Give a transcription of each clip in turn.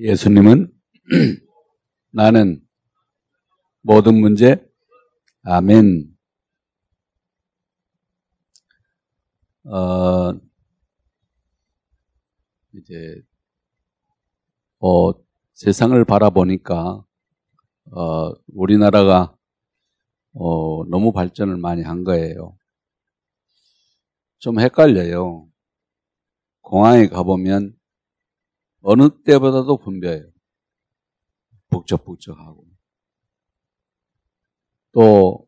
예수님은 나는 모든 문제 아멘. 어, 이제 어, 세상을 바라보니까 어, 우리나라가 어, 너무 발전을 많이 한 거예요. 좀 헷갈려요. 공항에 가보면 어느 때보다도 분벼요. 북적북적하고. 또,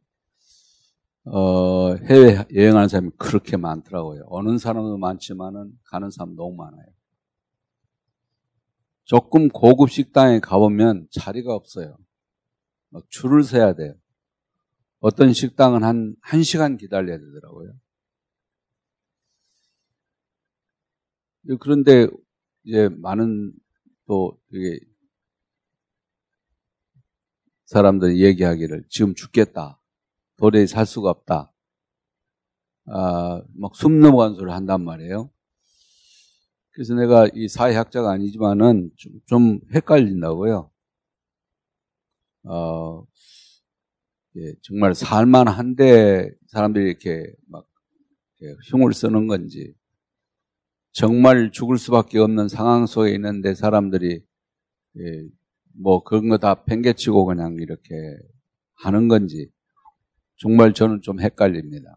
어, 해외 여행하는 사람이 그렇게 많더라고요. 오는 사람도 많지만은 가는 사람 너무 많아요. 조금 고급 식당에 가보면 자리가 없어요. 막 줄을 서야 돼요. 어떤 식당은 한, 한 시간 기다려야 되더라고요. 그런데 이제 많은 또 이게 사람들이 얘기하기를 지금 죽겠다. 도저히 살 수가 없다. 아, 막 숨 넘어간 소리를 한단 말이에요. 그래서 내가 이 사회학자가 아니지만은 좀, 좀 헷갈린다고요. 어, 예, 정말 살만한데 사람들이 이렇게 막 흉을 쓰는 건지 정말 죽을 수밖에 없는 상황 속에 있는데 사람들이 예, 뭐 그런 거 다 팽개치고 그냥 이렇게 하는 건지 정말 저는 좀 헷갈립니다.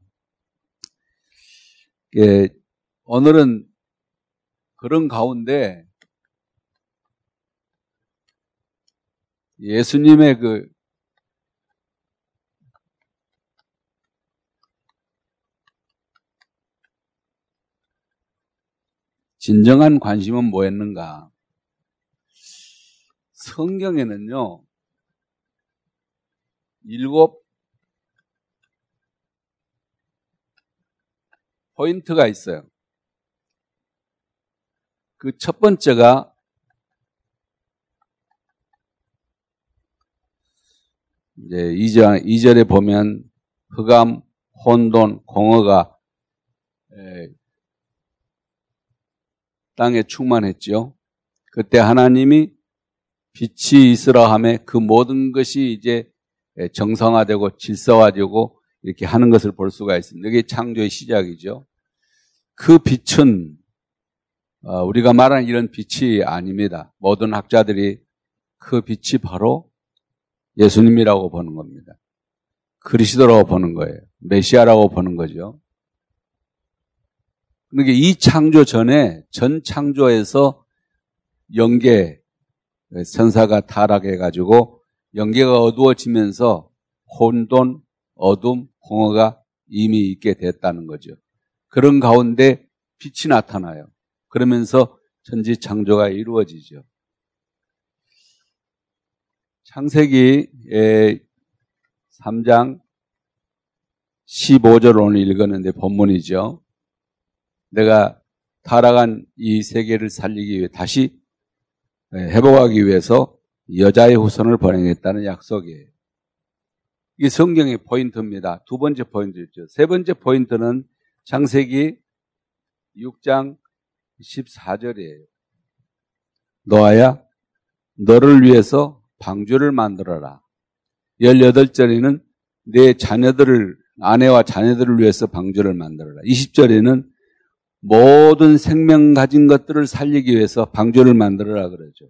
예, 오늘은 그런 가운데 예수님의 그 진정한 관심은 뭐였는가? 성경에는요, 일곱 포인트가 있어요. 그 첫 번째가 이제 2절, 2절에 보면 흑암, 혼돈, 공허가 땅에 충만했죠. 그때 하나님이 빛이 있으라 함에 그 모든 것이 이제 정상화되고 질서화되고 이렇게 하는 것을 볼 수가 있습니다. 이게 창조의 시작이죠. 그 빛은 어, 우리가 말하는 이런 빛이 아닙니다. 모든 학자들이 그 빛이 바로 예수님이라고 보는 겁니다. 그리스도라고 보는 거예요. 메시아라고 보는 거죠. 그러니까 이 창조 전에 전 창조에서 영계 선사가 타락해 가지고 영계가 어두워지면서 혼돈, 어둠, 공허가 이미 있게 됐다는 거죠. 그런 가운데 빛이 나타나요. 그러면서 천지 창조가 이루어지죠. 창세기 3장 15절 오늘 읽었는데 본문이죠. 내가 타락한 이 세계를 살리기 위해 다시 회복하기 위해서 여자의 후손을 보내겠다는 약속이에요. 이게 성경의 포인트입니다. 두 번째 포인트였죠. 세 번째 포인트는 창세기 6장 14절이에요. 노아야, 너를 위해서 방주를 만들어라. 18절에는 내 자녀들을, 아내와 자녀들을 위해서 방주를 만들어라. 20절에는 모든 생명 가진 것들을 살리기 위해서 방주를 만들어라 그러죠.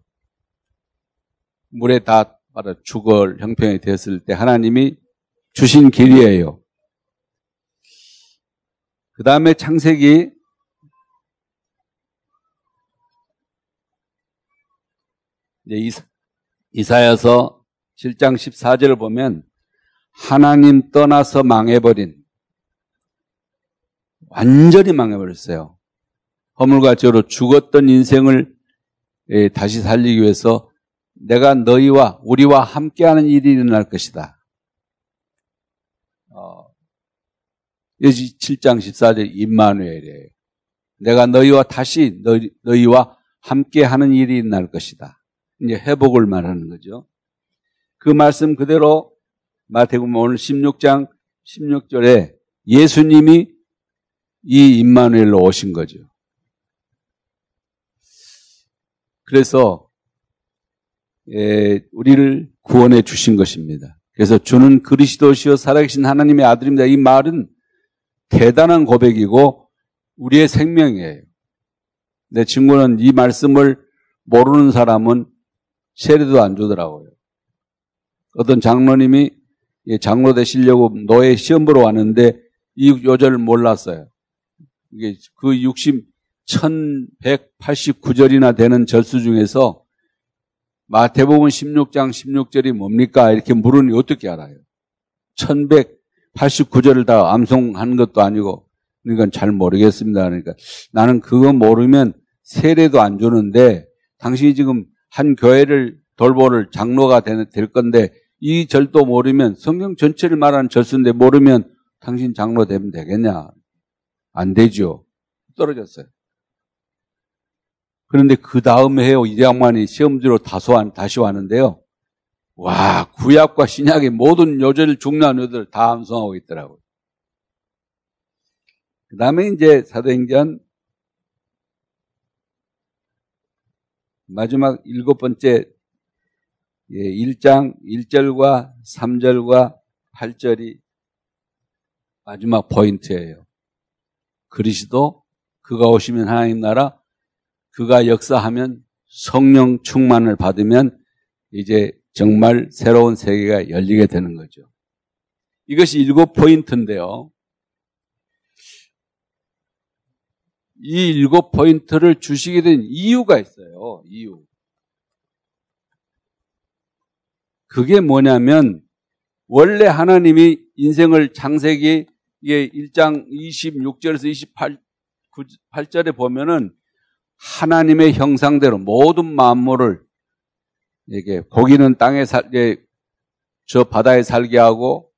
물에 다 바로 죽을 형편이 되었을 때 하나님이 주신 길이에요. 그 다음에 창세기 이제 이사야서 7장 14절을 보면 하나님 떠나서 망해버린 완전히 망해버렸어요. 허물과 죄로 죽었던 인생을 예, 다시 살리기 위해서 내가 너희와 우리와 함께하는 일이 일어날 것이다. 어, 7장 14절 임마누엘이에요. 내가 너희와 다시 너희, 너희와 함께하는 일이 일어날 것이다. 이제 회복을 말하는 거죠. 그 말씀 그대로 마태복음 오늘 16장 16절에 예수님이 이 임마누엘로 오신 거죠. 그래서 우리를 구원해 주신 것입니다. 그래서 주는 그리스도시요 살아계신 하나님의 아들입니다. 이 말은 대단한 고백이고 우리의 생명이에요. 내 친구는 이 말씀을 모르는 사람은 세례도 안 주더라고요. 어떤 장로님이 장로 되시려고 노예 시험 보러 왔는데 이 요절을 몰랐어요. 이게 그 60, 1189절이나 되는 절수 중에서 마태복음 16장 16절이 뭡니까? 이렇게 물으니 어떻게 알아요? 1189절을 다 암송한 것도 아니고 그러니까 잘 모르겠습니다. 그러니까 나는 그거 모르면 세례도 안 주는데 당신이 지금 한 교회를 돌보를 장로가 될 건데 이 절도 모르면 성경 전체를 말하는 절수인데 모르면 당신 장로 되면 되겠냐? 안 되죠. 떨어졌어요. 그런데 그 다음 해요. 이 양반이 시험지로 다소 다시 왔는데요. 와, 구약과 신약의 모든 요절 중요한 요들 다 암송하고 있더라고요. 그 다음에 이제 사도행전 마지막 일곱 번째 1장 예, 1절과 3절과 8절이 마지막 포인트예요. 그리스도 그가 오시면 하나님 나라 그가 역사하면 성령 충만을 받으면 이제 정말 새로운 세계가 열리게 되는 거죠. 이것이 일곱 포인트인데요. 이 일곱 포인트를 주시게 된 이유가 있어요. 이유. 그게 뭐냐면 원래 하나님이 인생을 창세기 1장 26절에서 28, 8절에 보면은 하나님의 형상대로 모든 만물을 이게 고기는 땅에 살게 저 바다에 살게 하고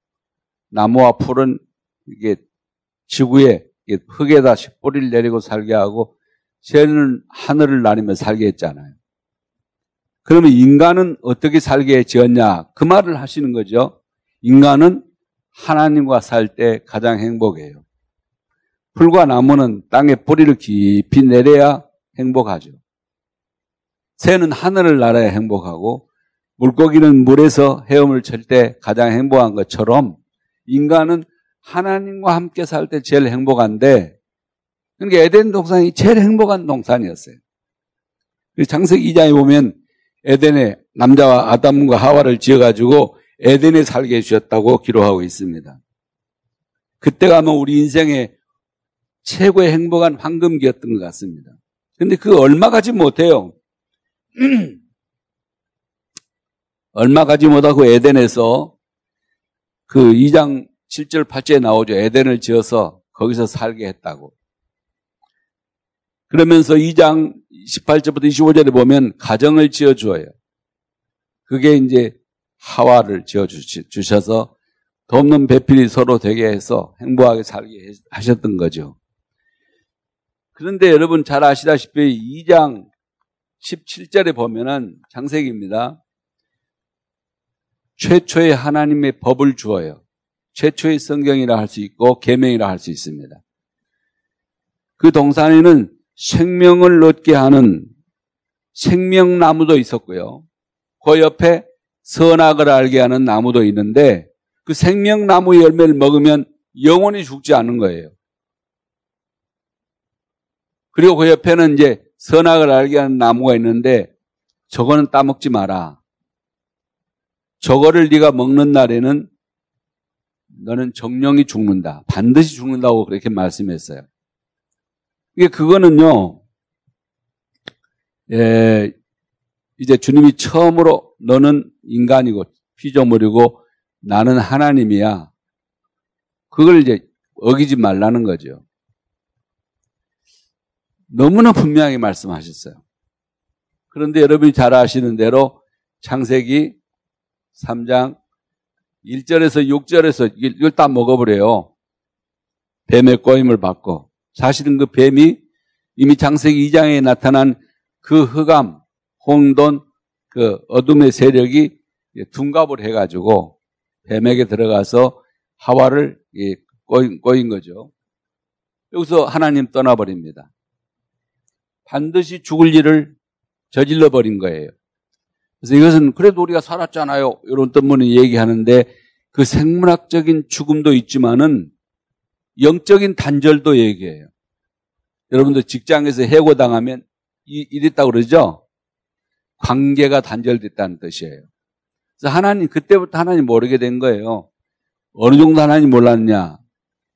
나무와 풀은 이게 지구에 흙에다 뿌리를 내리고 살게 하고 새는 하늘을 나르며 살게 했잖아요. 그러면 인간은 어떻게 살게 지었냐? 그 말을 하시는 거죠. 인간은 하나님과 살 때 가장 행복해요. 풀과 나무는 땅에 뿌리를 깊이 내려야 행복하죠. 새는 하늘을 날아야 행복하고 물고기는 물에서 헤엄을 칠 때 가장 행복한 것처럼 인간은 하나님과 함께 살 때 제일 행복한데 그러니까 에덴 동산이 제일 행복한 동산이었어요. 장세기 2장에 보면 에덴에 남자와 아담과 하와를 지어가지고 에덴에 살게 해주셨다고 기록하고 있습니다. 그때 가면 우리 인생의 최고의 행복한 황금기였던 것 같습니다. 근데 그 얼마 가지 못해요. 얼마 가지 못하고 에덴에서 그 2장 7절 8절에 나오죠. 에덴을 지어서 거기서 살게 했다고. 그러면서 2장 18절부터 25절에 보면 가정을 지어 주어요. 그게 이제 하와를 지어 주셔서 돕는 배필이 서로 되게 해서 행복하게 살게 하셨던 거죠. 그런데 여러분 잘 아시다시피 2장 17절에 보면은 장색입니다. 최초의 하나님의 법을 주어요. 최초의 성경이라 할 수 있고 계명이라 할 수 있습니다. 그 동산에는 생명을 얻게 하는 생명나무도 있었고요. 그 옆에 선악을 알게 하는 나무도 있는데 그 생명나무 열매를 먹으면 영원히 죽지 않는 거예요. 그리고 그 옆에는 이제 선악을 알게 하는 나무가 있는데 저거는 따먹지 마라. 저거를 네가 먹는 날에는 너는 정령이 죽는다. 반드시 죽는다고 그렇게 말씀했어요. 이게 그거는요. 예, 이제 주님이 처음으로 너는 인간이고 피조물이고 나는 하나님이야. 그걸 이제 어기지 말라는 거죠. 너무나 분명하게 말씀하셨어요. 그런데 여러분이 잘 아시는 대로 창세기 3장 1절에서 6절에서 이걸 다 먹어버려요. 뱀의 꼬임을 받고. 사실은 그 뱀이 이미 창세기 2장에 나타난 그 흑암, 홍돈, 그 어둠의 세력이 둔갑을 해가지고 뱀에게 들어가서 하와를 꼬인, 꼬인 거죠. 여기서 하나님 떠나버립니다. 반드시 죽을 일을 저질러 버린 거예요. 그래서 이것은 그래도 우리가 살았잖아요. 이런 때문에 얘기하는데 그 생물학적인 죽음도 있지만은 영적인 단절도 얘기해요. 여러분들 직장에서 해고당하면 이랬다고 그러죠? 관계가 단절됐다는 뜻이에요. 그래서 하나님, 그때부터 하나님 모르게 된 거예요. 어느 정도 하나님 몰랐냐?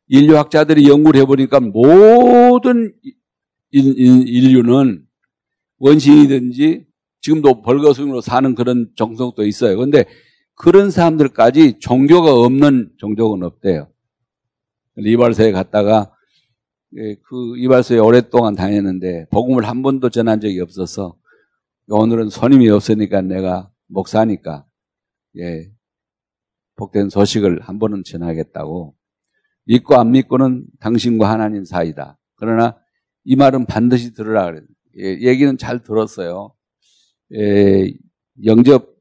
인류학자들이 연구를 해보니까 모든 인류는 원신이든지 지금도 벌거숭이로 사는 그런 정성도 있어요. 그런데 그런 사람들까지 종교가 없는 종족은 없대요. 이발소에 갔다가 예, 그 이발소에 오랫동안 다녔는데 복음을 한 번도 전한 적이 없어서 오늘은 손님이 없으니까 내가 목사니까 예, 복된 소식을 한 번은 전하겠다고 믿고 안 믿고는 당신과 하나님 사이다. 그러나 이 말은 반드시 들으라 그래요. 예, 얘기는 잘 들었어요. 예, 영접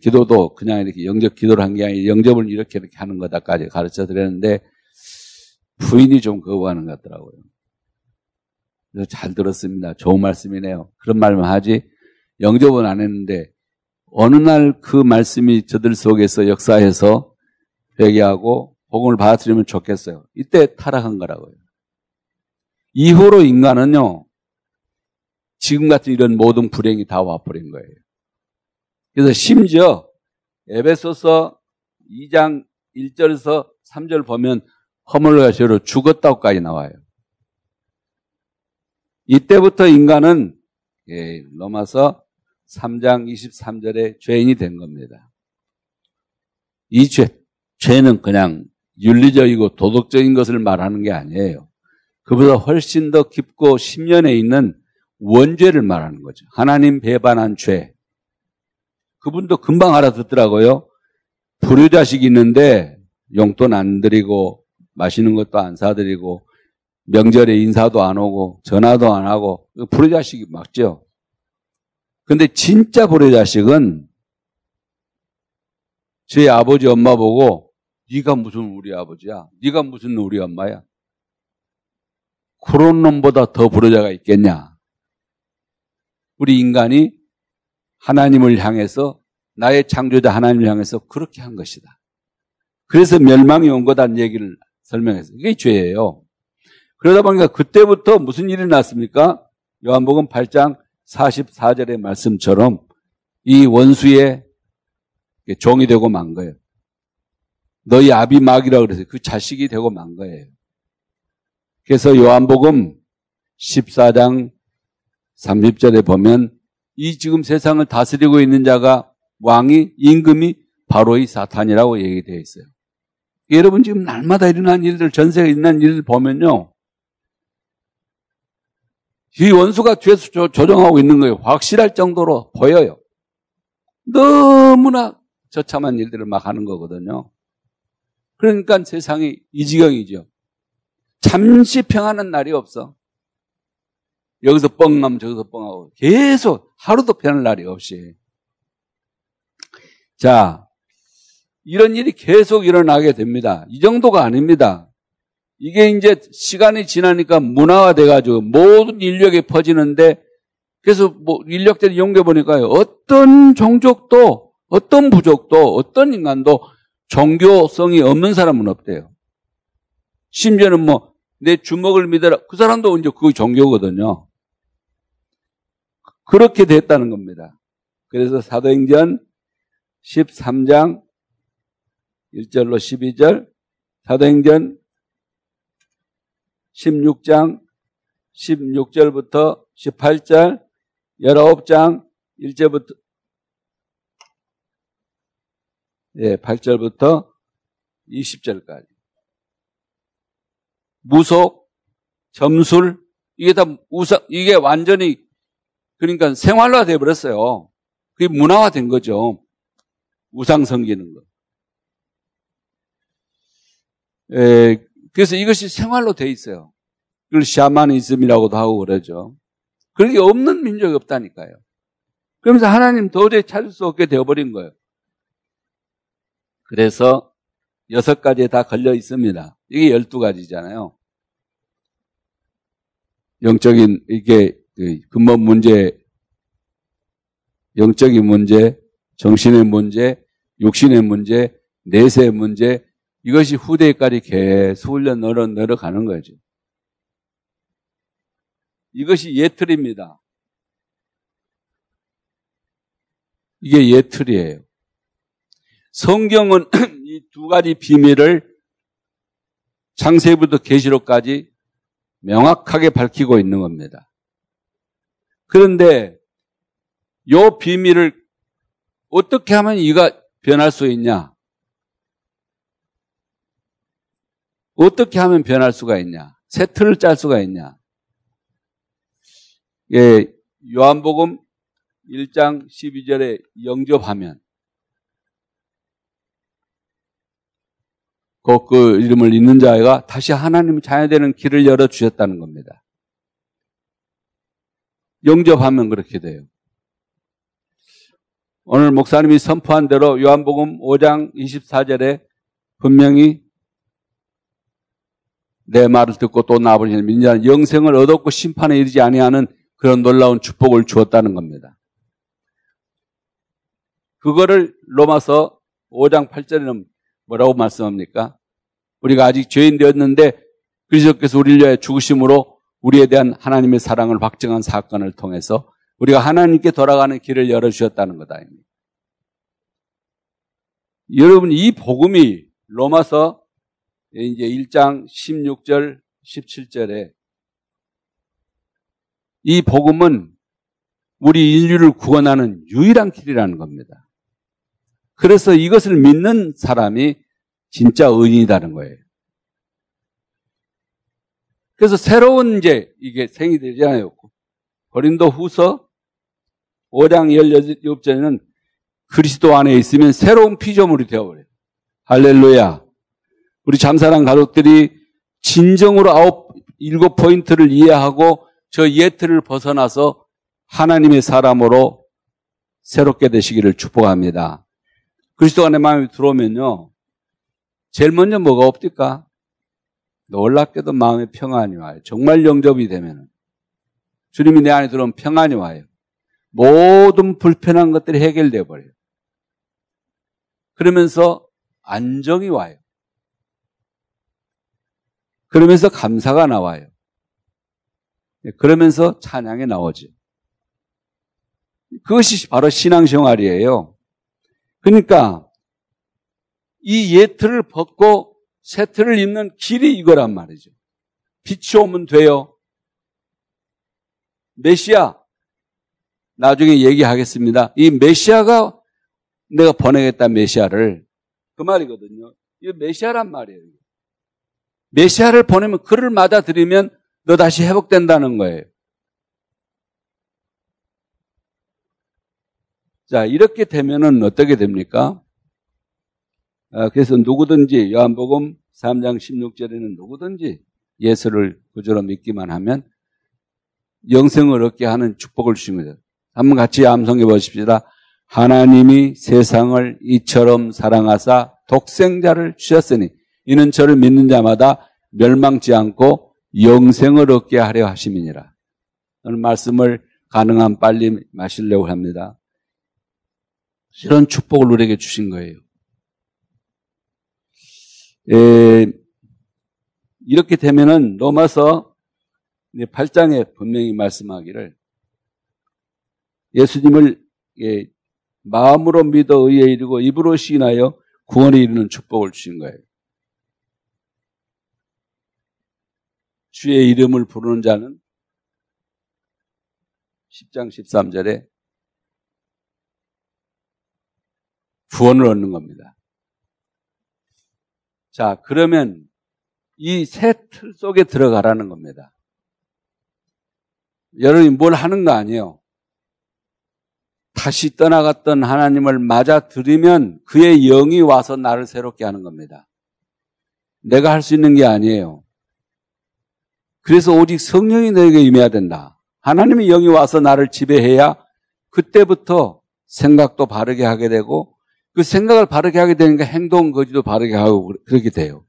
기도도 그냥 이렇게 영접 기도를 한 게 아니라 영접을 이렇게 이렇게 하는 거다까지 가르쳐 드렸는데 부인이 좀 거부하는 것 같더라고요. 그래서 잘 들었습니다. 좋은 말씀이네요. 그런 말만 하지 영접은 안 했는데 어느 날 그 말씀이 저들 속에서 역사해서 회개하고 복음을 받아들이면 좋겠어요. 이때 타락한 거라고요. 이후로 인간은요, 지금 같은 이런 모든 불행이 다 와버린 거예요. 그래서 심지어 에베소서 2장 1절에서 3절 보면 허물과 죄로 죽었다고까지 나와요. 이때부터 인간은 예, 로마서 3장 23절에 죄인이 된 겁니다. 이 죄, 죄는 그냥 윤리적이고 도덕적인 것을 말하는 게 아니에요. 그보다 훨씬 더 깊고 심연에 있는 원죄를 말하는 거죠. 하나님 배반한 죄. 그분도 금방 알아듣더라고요. 불효자식이 있는데 용돈 안 드리고 맛있는 것도 안 사드리고 명절에 인사도 안 오고 전화도 안 하고 불효자식이 맞죠. 근데 진짜 불효자식은 제 아버지 엄마 보고 네가 무슨 우리 아버지야? 네가 무슨 우리 엄마야? 그런 놈보다 더 불효자가 있겠냐? 우리 인간이 하나님을 향해서 나의 창조자 하나님을 향해서 그렇게 한 것이다. 그래서 멸망이 온 거다는 얘기를 설명했어요. 이게 죄예요. 그러다 보니까 그때부터 무슨 일이 났습니까? 요한복음 8장 44절의 말씀처럼 이 원수의 종이 되고 만 거예요. 너희 아비막이라고 그래서 그 자식이 되고 만 거예요. 그래서 요한복음 14장 30절에 보면 이 지금 세상을 다스리고 있는 자가 왕이 임금이 바로 이 사탄이라고 얘기되어 있어요. 여러분 지금 날마다 일어난 일들, 전세가 일어난 일들 보면요. 이 원수가 뒤에서 조정하고 있는 거예요. 확실할 정도로 보여요. 너무나 저참한 일들을 막 하는 거거든요. 그러니까 세상이 이 지경이죠. 잠시 평안한 날이 없어. 여기서 뻥하면 저기서 뻥하고 계속 하루도 편할 날이 없이. 자, 이런 일이 계속 일어나게 됩니다. 이 정도가 아닙니다. 이게 이제 시간이 지나니까 문화화돼가지고 모든 인력에 퍼지는데 그래서 뭐 인력들이 연구해보니까요. 어떤 종족도, 어떤 부족도, 어떤 인간도 종교성이 없는 사람은 없대요. 심지어는 뭐 내 주먹을 믿어라. 그 사람도 이제 그거 종교거든요. 그렇게 됐다는 겁니다. 그래서 사도행전 13장 1절로 12절, 사도행전 16장 16절부터 18절, 19장 1절부터 예, 8절부터 20절까지. 무속, 점술, 이게 다 우상, 이게 완전히, 그러니까 생활화 되어버렸어요. 그게 문화화 된 거죠. 우상 섬기는 거. 에, 그래서 이것이 생활로 돼 있어요. 그걸 샤마니즘이라고도 하고 그러죠. 그런 게 없는 민족이 없다니까요. 그러면서 하나님 도저히 찾을 수 없게 되어버린 거예요. 그래서 여섯 가지에 다 걸려 있습니다. 이게 열두 가지잖아요. 영적인, 이게 그 근본 문제, 영적인 문제, 정신의 문제, 육신의 문제, 내세의 문제, 이것이 후대까지 계속 훈련 늘어, 늘어가는 거죠. 이것이 예틀입니다. 이게 예틀이에요. 성경은 이 두 가지 비밀을 창세부터 계시록까지 명확하게 밝히고 있는 겁니다. 그런데 이 비밀을 어떻게 하면 이가 변할 수 있냐? 어떻게 하면 변할 수가 있냐? 새 틀을 짤 수가 있냐? 예, 요한복음 1장 12절에 영접하면 그, 그 이름을 잊는 자가 다시 하나님 자녀 되는 길을 열어 주셨다는 겁니다. 영접하면 그렇게 돼요. 오늘 목사님이 선포한 대로 요한복음 5장 24절에 분명히 내 말을 듣고 또 나아버리는 영생을 얻었고 심판에 이르지 아니하는 그런 놀라운 축복을 주었다는 겁니다. 그거를 로마서 5장 8절에는 뭐라고 말씀합니까? 우리가 아직 죄인 되었는데 그리스도께서 우리를 위하여 죽으심으로 우리에 대한 하나님의 사랑을 확증한 사건을 통해서 우리가 하나님께 돌아가는 길을 열어주셨다는 거다. 여러분, 이 복음이 로마서 이제 1장 16절, 17절에 이 복음은 우리 인류를 구원하는 유일한 길이라는 겁니다. 그래서 이것을 믿는 사람이 진짜 의인이라는 거예요. 그래서 새로운 이제 이게 생이 되잖아요. 고린도 후서 5장 17절에는 그리스도 안에 있으면 새로운 피조물이 되어버려요. 할렐루야. 우리 잠사랑 가족들이 진정으로 아홉, 일곱 포인트를 이해하고 저 예틀을 벗어나서 하나님의 사람으로 새롭게 되시기를 축복합니다. 그리스도가 내 마음에 들어오면요. 제일 먼저 뭐가 없을까? 놀랍게도 마음에 평안이 와요. 정말 영접이 되면 주님이 내 안에 들어오면 평안이 와요. 모든 불편한 것들이 해결되어 버려요. 그러면서 안정이 와요. 그러면서 감사가 나와요. 네, 그러면서 찬양이 나오죠. 그것이 바로 신앙생활이에요. 그러니까 이 예틀을 벗고 새 틀을 입는 길이 이거란 말이죠. 빛이 오면 돼요. 메시아 나중에 얘기하겠습니다. 이 메시아가 내가 보내겠다 메시아를 그 말이거든요. 이 메시아란 말이에요. 메시아를 보내면 그를 맞아들이면 너 다시 회복된다는 거예요. 자, 이렇게 되면은 어떻게 됩니까? 아, 그래서 누구든지 요한복음 3장 16절에는 누구든지 예수를 구주로 믿기만 하면 영생을 얻게 하는 축복을 주십니다. 한번 같이 암송해 보십시다. 하나님이 세상을 이처럼 사랑하사 독생자를 주셨으니 이는 저를 믿는 자마다 멸망치 않고 영생을 얻게 하려 하심이니라. 오늘 말씀을 가능한 빨리 마시려고 합니다. 이런 축복을 우리에게 주신 거예요. 에, 이렇게 되면은 로마서 8장에 분명히 말씀하기를 예수님을 예, 마음으로 믿어 의에 이르고 입으로 시인하여 구원에 이르는 축복을 주신 거예요. 주의 이름을 부르는 자는 10장 13절에 구원을 얻는 겁니다. 자, 그러면 이 새 틀 속에 들어가라는 겁니다. 여러분이 뭘 하는 거 아니에요. 다시 떠나갔던 하나님을 맞아 들이면 그의 영이 와서 나를 새롭게 하는 겁니다. 내가 할 수 있는 게 아니에요. 그래서 오직 성령이 너에게 임해야 된다. 하나님의 영이 와서 나를 지배해야 그때부터 생각도 바르게 하게 되고 그 생각을 바르게 하게 되니까 행동 거지도 바르게 하고 그렇게 돼요.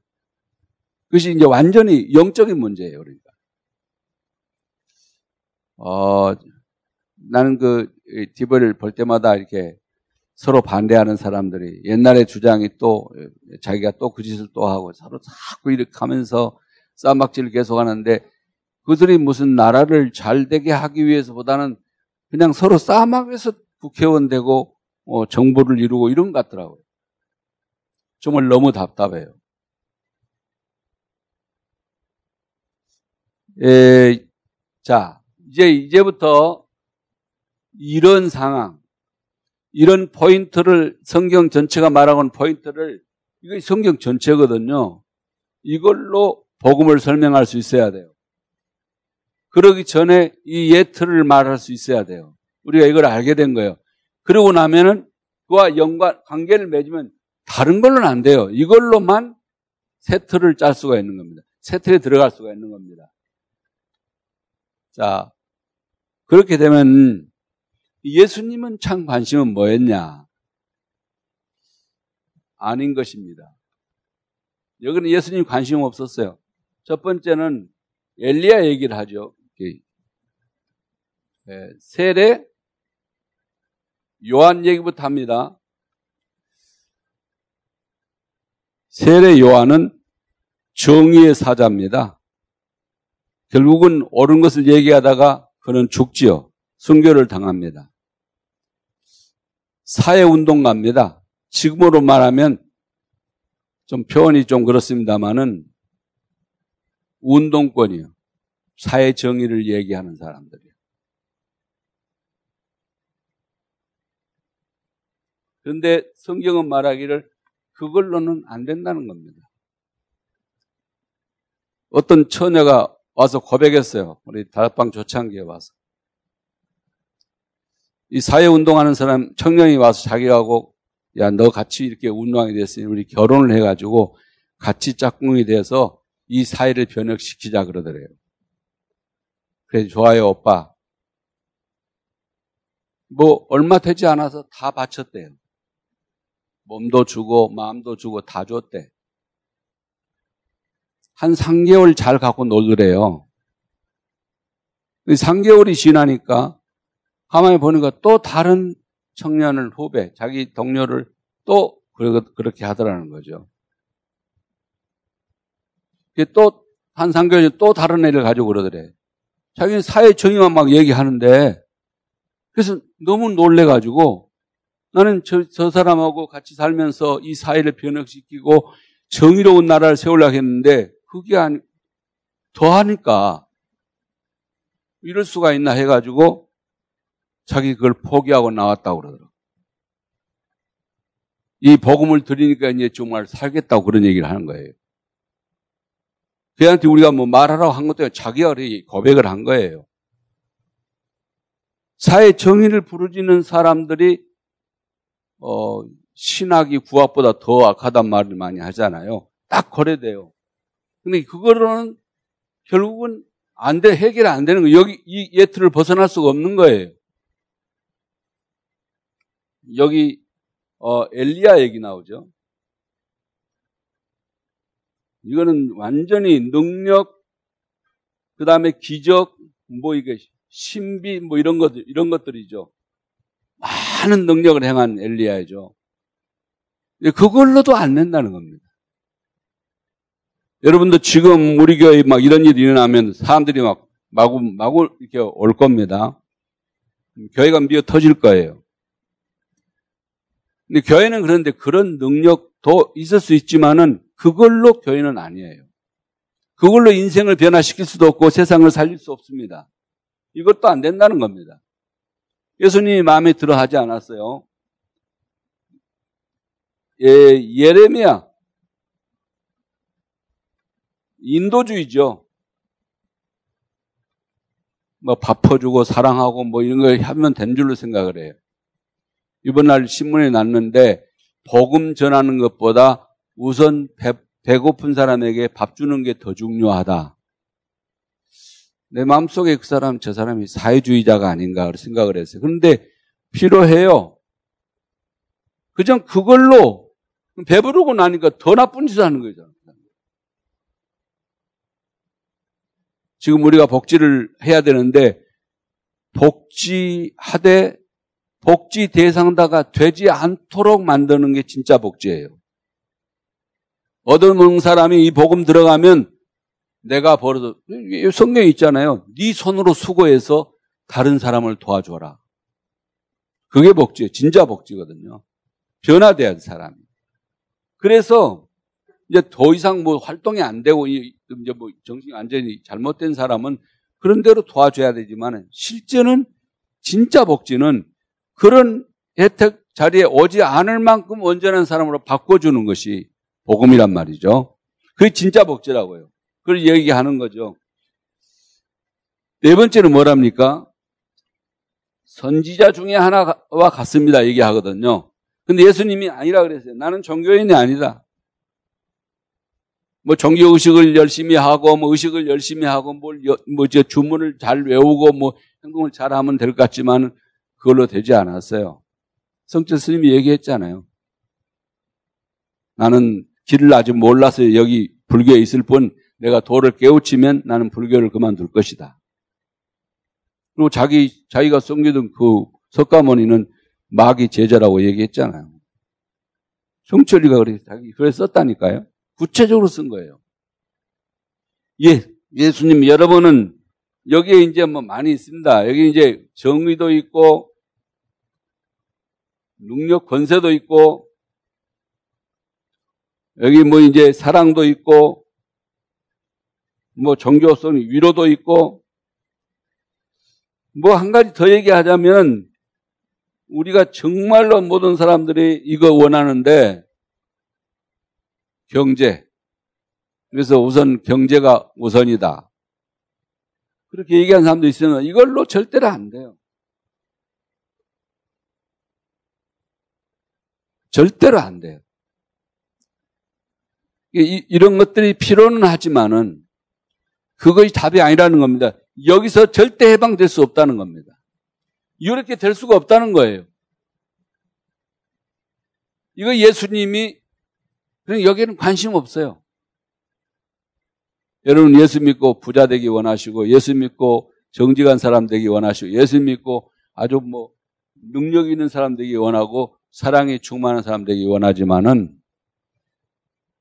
그것이 이제 완전히 영적인 문제예요, 그러니까. 어, 나는 그 디버를 볼 때마다 이렇게 서로 반대하는 사람들이 옛날에 주장이 또 자기가 또 그 짓을 또 하고 서로 자꾸 이렇게 하면서 쌈박질을 계속 하는데 그들이 무슨 나라를 잘 되게 하기 위해서보다는 그냥 서로 싸움하면서 국회의원 되고 어, 정부를 이루고 이런 것 같더라고요. 정말 너무 답답해요. 에, 자, 이제, 이제부터 이런 상황, 이런 포인트를 성경 전체가 말하고 있는 포인트를 이거 성경 전체거든요. 이걸로 복음을 설명할 수 있어야 돼요. 그러기 전에 이 예틀을 말할 수 있어야 돼요. 우리가 이걸 알게 된 거예요. 그러고 나면은 그와 연관, 관계를 맺으면 다른 걸로는 안 돼요. 이걸로만 세트를 짤 수가 있는 겁니다. 세트에 들어갈 수가 있는 겁니다. 자, 그렇게 되면 예수님은 참 관심은 뭐였냐? 아닌 것입니다. 여기는 예수님 관심 없었어요. 첫 번째는 엘리야 얘기를 하죠. 예, 세례 요한 얘기부터 합니다. 세례 요한은 정의의 사자입니다. 결국은 옳은 것을 얘기하다가 그는 죽지요. 순교를 당합니다. 사회운동가입니다. 지금으로 말하면 좀 표현이 좀 그렇습니다만은 운동권이요. 사회 정의를 얘기하는 사람들이요. 그런데 성경은 말하기를 그걸로는 안 된다는 겁니다. 어떤 처녀가 와서 고백했어요. 우리 다락방 조창기에 와서. 이 사회 운동하는 사람, 청년이 와서 자기하고, 야, 너 같이 이렇게 운동하게 됐으니 우리 결혼을 해가지고 같이 짝꿍이 돼서 이 사회를 변혁시키자 그러더래요. 그래, 좋아요, 오빠. 뭐, 얼마 되지 않아서 다 바쳤대요. 몸도 주고, 마음도 주고, 다 줬대. 한 3개월 잘 갖고 놀더래요. 3개월이 지나니까 가만히 보니까 또 다른 청년을 후배, 자기 동료를 또 그렇게 하더라는 거죠. 또한 3개월 또 다른 애를 가지고 그러더래. 자기는 사회 정의만 막 얘기하는데 그래서 너무 놀래가지고 나는 저, 저 사람하고 같이 살면서 이 사회를 변혁시키고 정의로운 나라를 세우려고 했는데 그게 아니, 더 하니까 이럴 수가 있나 해가지고 자기 그걸 포기하고 나왔다고 그러더라고. 이 복음을 드리니까 이제 정말 살겠다고 그런 얘기를 하는 거예요. 걔한테 우리가 뭐 말하라고 한 것도 아니고 자기가 고백을 한 거예요. 사회 정의를 부르짖는 사람들이 어, 신학이 구학보다 더 악하단 말을 많이 하잖아요. 딱 거래돼요. 근데 그거로는 결국은 안 돼, 해결 안 되는 거예요. 여기 이 예틀을 벗어날 수가 없는 거예요. 여기 어, 엘리야 얘기 나오죠. 이거는 완전히 능력, 그 다음에 기적, 뭐 이게 신비, 뭐 이런 것들, 이런 것들이죠. 많은 능력을 행한 엘리야죠. 그걸로도 안 된다는 겁니다. 여러분도 지금 우리 교회 막 이런 일이 일어나면 사람들이 막 마구, 마구 이렇게 올 겁니다. 교회가 미어 터질 거예요. 근데 교회는 그런데 그런 능력도 있을 수 있지만은 그걸로 교회는 아니에요. 그걸로 인생을 변화시킬 수도 없고 세상을 살릴 수 없습니다. 이것도 안 된다는 겁니다. 예수님이 마음에 들어 하지 않았어요. 예, 예레미야 인도주의죠. 뭐 밥 퍼주고 사랑하고 뭐 이런 걸 하면 된 줄로 생각을 해요. 이번 날 신문에 났는데 복음 전하는 것보다 우선 배, 배고픈 사람에게 밥 주는 게 더 중요하다. 내 마음속에 그 사람, 저 사람이 사회주의자가 아닌가 생각을 했어요. 그런데 필요해요. 그냥 그걸로 배부르고 나니까 더 나쁜 짓을 하는 거죠. 지금 우리가 복지를 해야 되는데 복지하되 복지 대상자가 되지 않도록 만드는 게 진짜 복지예요. 얻어먹는 사람이 이 복음 들어가면 내가 벌어서 성경에 있잖아요. 네 손으로 수고해서 다른 사람을 도와줘라. 그게 복지예요. 진짜 복지거든요. 변화돼야 돼 사람이. 그래서 이제 더 이상 뭐 활동이 안 되고 이제 뭐 정신 완전히 잘못된 사람은 그런 대로 도와줘야 되지만 실제는 진짜 복지는 그런 혜택 자리에 오지 않을 만큼 온전한 사람으로 바꿔주는 것이 복음이란 말이죠. 그게 진짜 복지라고요. 그걸 얘기하는 거죠. 네 번째는 뭐랍니까? 선지자 중에 하나와 같습니다. 얘기하거든요. 근데 예수님이 아니라 그랬어요. 나는 종교인이 아니다. 뭐 종교 의식을 열심히 하고 뭐 의식을 열심히 하고 뭘뭐저 주문을 잘 외우고 뭐 행동을 잘 하면 될 것 같지만 그걸로 되지 않았어요. 성철 스님이 얘기했잖아요. 나는 길을 아직 몰라서 여기 불교에 있을 뿐 내가 도를 깨우치면 나는 불교를 그만둘 것이다. 그리고 자기 자기가 섬기던 그 석가모니는 마귀 제자라고 얘기했잖아요. 성철이가 그래 자기 그래 썼다니까요. 구체적으로 쓴 거예요. 예, 예수님 여러분은 여기에 이제 뭐 많이 있습니다. 여기 이제 정의도 있고 능력 권세도 있고 여기 뭐 이제 사랑도 있고 뭐 종교성 위로도 있고 뭐 한 가지 더 얘기하자면 우리가 정말로 모든 사람들이 이거 원하는데 경제. 그래서 우선 경제가 우선이다. 그렇게 얘기한 사람도 있으면 이걸로 절대로 안 돼요. 절대로 안 돼요. 이런 것들이 필요는 하지만은 그것이 답이 아니라는 겁니다. 여기서 절대 해방될 수 없다는 겁니다. 이렇게 될 수가 없다는 거예요. 이거 예수님이 그냥 여기에는 관심 없어요. 여러분 예수 믿고 부자 되기 원하시고 예수 믿고 정직한 사람 되기 원하시고 예수 믿고 아주 뭐 능력 있는 사람 되기 원하고 사랑이 충만한 사람 되기 원하지만은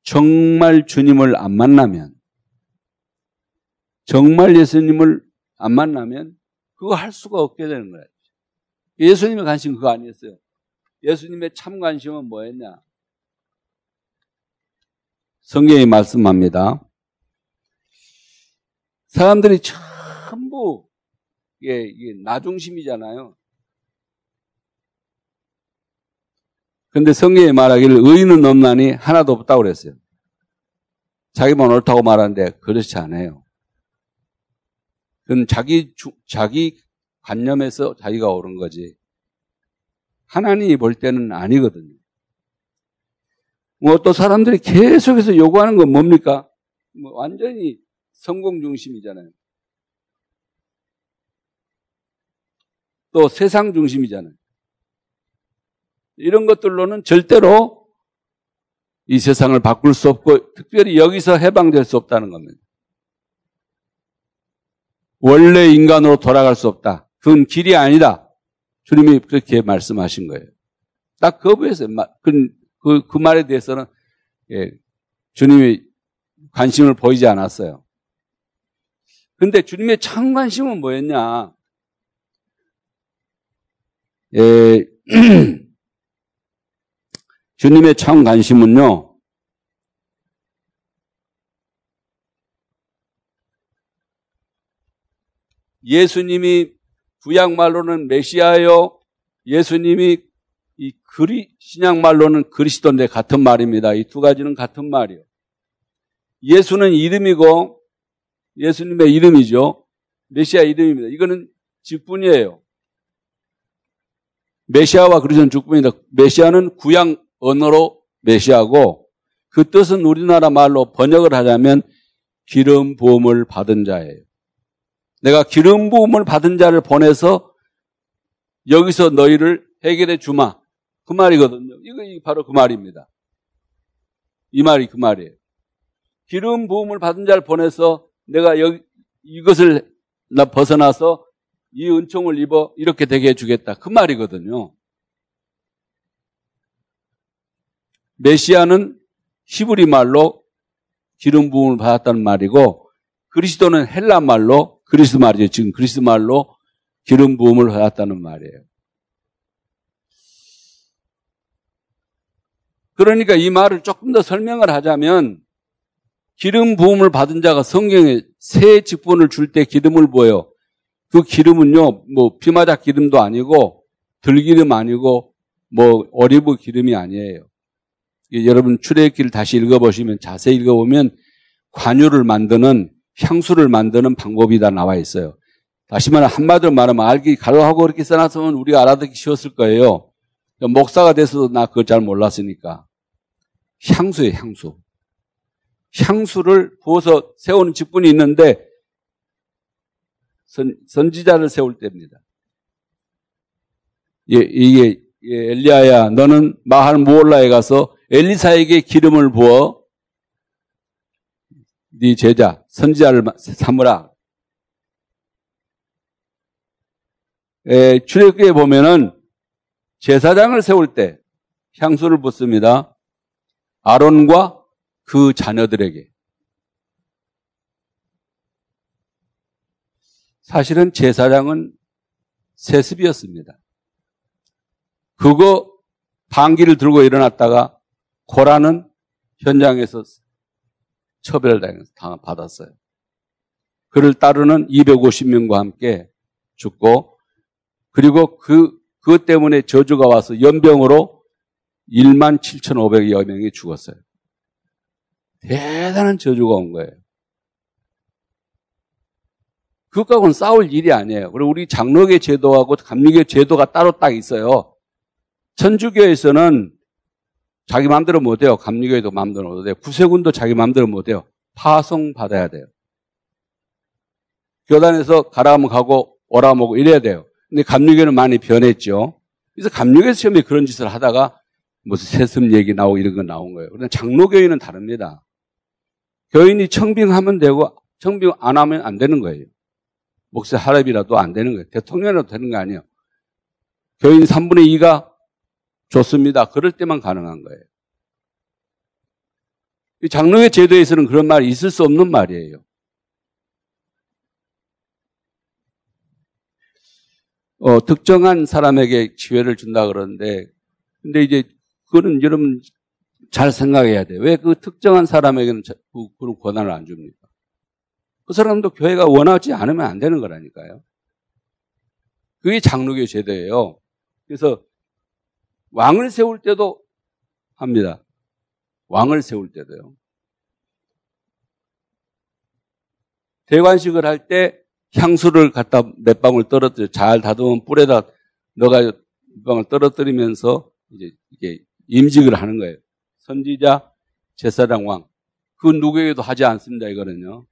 정말 주님을 안 만나면 정말 예수님을 안 만나면 그거 할 수가 없게 되는 거예요. 예수님의 관심 그거 아니었어요. 예수님의 참 관심은 뭐였냐? 성경이 말씀합니다. 사람들이 전부 이게, 이게 나 중심이잖아요. 근데 성경이 말하기를 의인은 없나니 하나도 없다고 그랬어요. 자기만 옳다고 말하는데 그렇지 않아요. 그건 자기 자기 관념에서 자기가 옳은 거지. 하나님이 볼 때는 아니거든요. 뭐 또 사람들이 계속해서 요구하는 건 뭡니까? 뭐 완전히 성공 중심이잖아요. 또 세상 중심이잖아요. 이런 것들로는 절대로 이 세상을 바꿀 수 없고 특별히 여기서 해방될 수 없다는 겁니다. 원래 인간으로 돌아갈 수 없다. 그건 길이 아니다. 주님이 그렇게 말씀하신 거예요. 딱 거부했어요. 그 그, 그 말에 대해서는, 예, 주님이 관심을 보이지 않았어요. 근데 주님의 참 관심은 뭐였냐? 예, 주님의 참 관심은요, 예수님이 구약말로는 메시아요, 예수님이 이 그리 신약 말로는 그리스도인데 같은 말입니다. 이 두 가지는 같은 말이에요. 예수는 이름이고 예수님의 이름이죠. 메시아 이름입니다. 이거는 직분이에요. 메시아와 그리스도는 직분이다. 메시아는 구약 언어로 메시아고 그 뜻은 우리나라 말로 번역을 하자면 기름 부음을 받은 자예요. 내가 기름 부음을 받은 자를 보내서 여기서 너희를 해결해 주마. 그 말이거든요. 이거 바로 그 말입니다. 이 말이 그 말이에요. 기름 부음을 받은 자를 보내서 내가 여기 이것을 나 벗어나서 이 은총을 입어 이렇게 되게 해주겠다. 그 말이거든요. 메시아는 히브리 말로 기름 부음을 받았다는 말이고 그리스도는 헬라 말로 그리스 말이죠. 지금 그리스 말로 기름 부음을 받았다는 말이에요. 그러니까 이 말을 조금 더 설명을 하자면 기름 부음을 받은 자가 성경에 새 직분을 줄 때 기름을 부어요. 그 기름은요, 뭐 피마자 기름도 아니고 들기름 아니고 뭐 어리브 기름이 아니에요. 여러분 출애굽기를 다시 읽어보시면 자세히 읽어보면 관유를 만드는 향수를 만드는 방법이 다 나와 있어요. 다시 말해 한마디로 말하면 알기 가로하고 그렇게 써놨으면 우리가 알아듣기 쉬웠을 거예요. 목사가 돼서도 나 그걸 잘 몰랐으니까. 향수예요, 향수. 향수를 부어서 세우는 직분이 있는데 선, 선지자를 세울 때입니다. 예, 이게 예, 엘리야야 너는 마할 무올라에 가서 엘리사에게 기름을 부어 네 제자 선지자를 삼으라. 에, 출애굽기에 보면은 제사장을 세울 때 향수를 붓습니다. 아론과 그 자녀들에게. 사실은 제사장은 세습이었습니다. 그거 방귀를 들고 일어났다가 고라는 현장에서 처벌을 받았어요. 그를 따르는 250명과 함께 죽고 그리고 그, 그것 때문에 저주가 와서 연병으로 1만 7,500여 명이 죽었어요. 대단한 저주가 온 거예요. 그것하고는 싸울 일이 아니에요. 그리고 우리 장로계 제도하고 감리계 제도가 따로 딱 있어요. 천주교에서는 자기 마음대로 못 해요. 감리교에도 마음대로 못 해요. 구세군도 자기 마음대로 못 해요. 파송받아야 돼요. 교단에서 가라면 가고 오라면 오고 이래야 돼요. 근데 감리교는 많이 변했죠. 그래서 감리교 시험에 그런 짓을 하다가 무슨 세습 얘기 나오고 이런 거 나온 거예요. 그런데 장로교인은 다릅니다. 교인이 청빙하면 되고 청빙 안 하면 안 되는 거예요. 목사 하랍이라도 안 되는 거예요. 대통령이라도 되는 거 아니에요. 교인 3분의 2가 좋습니다. 그럴 때만 가능한 거예요. 장로회 제도에서는 그런 말이 있을 수 없는 말이에요. 어, 특정한 사람에게 지혜를 준다 그러는데, 근데 이제 그거는 여러분 잘 생각해야 돼요. 왜그 특정한 사람에게는 그, 그런 권한을 안 줍니까? 그 사람도 교회가 원하지 않으면 안 되는 거라니까요. 그게 장로교 제도예요. 그래서 왕을 세울 때도 합니다. 왕을 세울 때도요. 대관식을 할 때 향수를 갖다 몇 방울 떨어뜨려 잘 다듬은 뿔에다 넣어가 몇 방울 떨어뜨리면서 이제 이게 임직을 하는 거예요. 선지자, 제사장 왕. 그 누구에게도 하지 않습니다, 이거는요.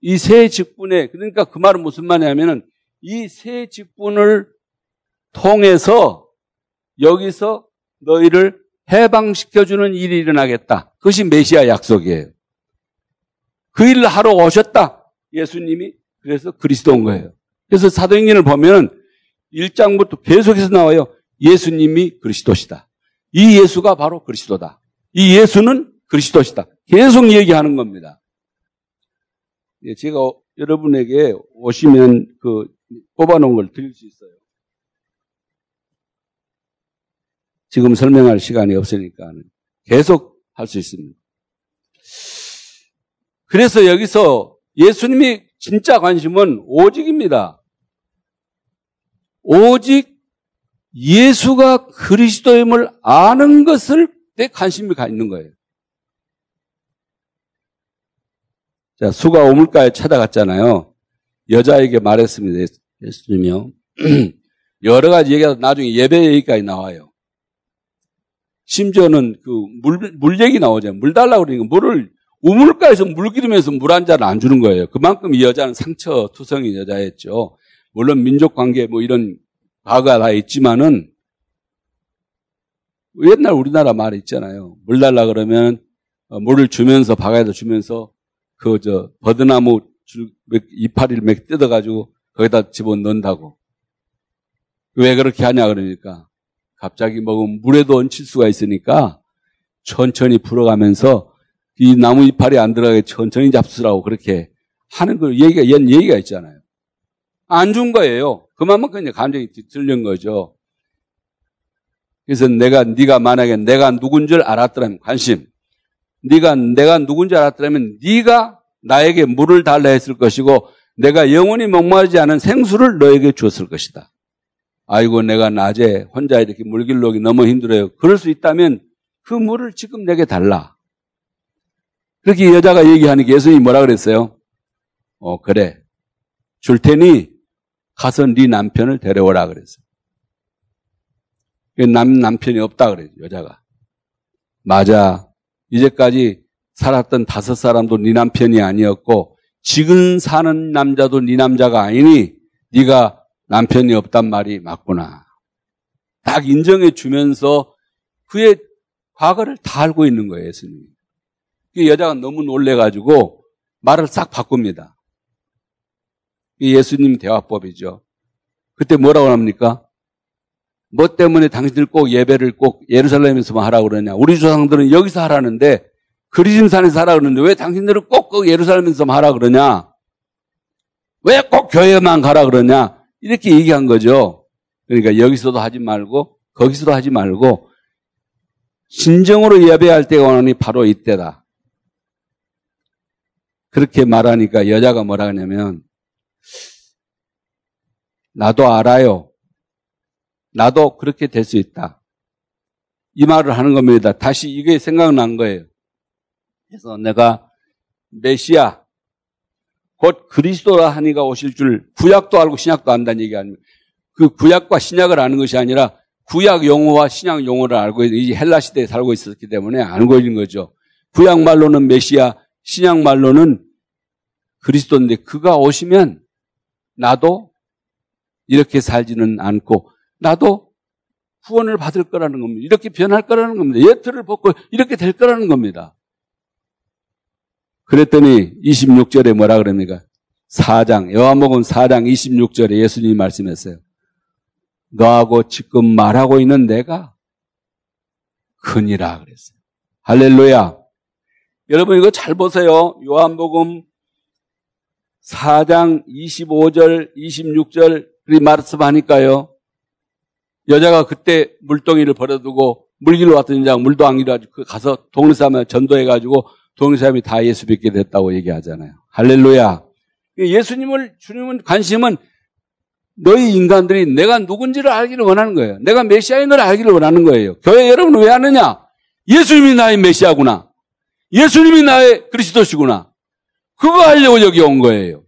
이 세 직분에, 그러니까 그 말은 무슨 말이냐면은 이 세 직분을 통해서 여기서 너희를 해방시켜주는 일이 일어나겠다. 그것이 메시아 약속이에요. 그 일을 하러 오셨다. 예수님이 그래서 그리스도 온 거예요. 그래서 사도행전을 보면 1장부터 계속해서 나와요. 예수님이 그리스도시다. 이 예수가 바로 그리스도다. 이 예수는 그리스도시다. 계속 얘기하는 겁니다. 예, 제가 여러분에게 오시면 그 뽑아놓은 걸 드릴 수 있어요. 지금 설명할 시간이 없으니까 계속 할 수 있습니다. 그래서 여기서 예수님이 진짜 관심은 오직입니다. 오직 예수가 그리스도임을 아는 것을 내 관심이 가 있는 거예요. 자, 수가 오물가에 찾아갔잖아요. 여자에게 말했습니다. 예수님이요. 여러 가지 얘기가 나중에 예배 얘기까지 나와요. 심지어는 그 물, 물 얘기 나오잖아요. 물 달라고 그러니까 물을 우물가에서 물 기르면서 물 한 잔을 안 주는 거예요. 그만큼 이 여자는 상처 투성인 여자였죠. 물론 민족 관계 뭐 이런 과거가 다 있지만은 옛날 우리나라 말이 있잖아요. 물 달라 그러면 어, 물을 주면서 바가에다 주면서 그 저 버드나무 줄 이파리를 몇 뜯어가지고 거기다 집어 넣는다고. 왜 그렇게 하냐 그러니까 갑자기 먹으면 물에도 얹힐 수가 있으니까 천천히 불어가면서 이 나무 이파리 안 들어가게 천천히 잡수라고 그렇게 하는 거 얘기가 옛 얘기가 있잖아요. 안 준 거예요. 그만큼 감정이 들린 거죠. 그래서 내가 네가 만약에 내가 누군 줄 알았더라면 관심. 네가 내가 누군 줄 알았더라면 네가 나에게 물을 달라 했을 것이고 내가 영원히 목마르지 않은 생수를 너에게 주었을 것이다. 아이고 내가 낮에 혼자 이렇게 물길로 기 너무 힘들어요. 그럴 수 있다면 그 물을 지금 내게 달라. 그렇게 여자가 얘기하니까 예수님이 뭐라 그랬어요? 어 그래 줄 테니 가서 네 남편을 데려오라 그랬어요. 남 남편이 없다 그래요 여자가. 맞아. 이제까지 살았던 다섯 사람도 네 남편이 아니었고 지금 사는 남자도 네 남자가 아니니 네가 남편이 없단 말이 맞구나. 딱 인정해 주면서 그의 과거를 다 알고 있는 거예요, 예수님이. 그 여자가 너무 놀래가지고 말을 싹 바꿉니다. 예수님 대화법이죠. 그때 뭐라고 합니까? 뭐 때문에 당신들 꼭 예배를 꼭 예루살렘에서만 하라고 그러냐? 우리 조상들은 여기서 하라는데 그리심산에서 하라 그러는데 왜 당신들은 꼭그 예루살렘에서만 하라 그러냐? 왜 꼭 교회만 가라 그러냐? 이렇게 얘기한 거죠. 그러니까 여기서도 하지 말고 거기서도 하지 말고 진정으로 예배할 때가 오니 바로 이때다. 그렇게 말하니까 여자가 뭐라 하냐면 나도 알아요. 나도 그렇게 될 수 있다. 이 말을 하는 겁니다. 다시 이게 생각난 거예요. 그래서 내가 메시아, 곧 그리스도라 하니가 오실 줄 구약도 알고 신약도 안다는 얘기 아닙니까? 그 구약과 신약을 아는 것이 아니라 구약 용어와 신약 용어를 알고 이 헬라 시대에 살고 있었기 때문에 알고 있는 거죠. 구약 말로는 메시아, 신약 말로는 그리스도인데 그가 오시면 나도 이렇게 살지는 않고 나도 구원을 받을 거라는 겁니다. 이렇게 변할 거라는 겁니다. 예틀을 벗고 이렇게 될 거라는 겁니다. 그랬더니 26절에 뭐라 그럽니까? 4장, 여한복음 4장 26절에 예수님이 말씀했어요. 너하고 지금 말하고 있는 내가 큰이라 그랬어요. 할렐루야. 여러분 이거 잘 보세요. 요한복음 4장 25절, 26절 이 말씀하니까요. 여자가 그때 물동이를 버려두고 물길로 왔던 여자가 물도 안 길어가지고 그 가서 동네 사람에 전도해가지고 동네 사람이 다 예수 믿게 됐다고 얘기하잖아요. 할렐루야. 예수님을, 주님은 관심은 너희 인간들이 내가 누군지를 알기를 원하는 거예요. 내가 메시아인 걸 알기를 원하는 거예요. 교회 여러분 왜 하느냐? 예수님이 나의 메시아구나. 예수님이 나의 그리스도시구나. 그거 하려고 여기 온 거예요.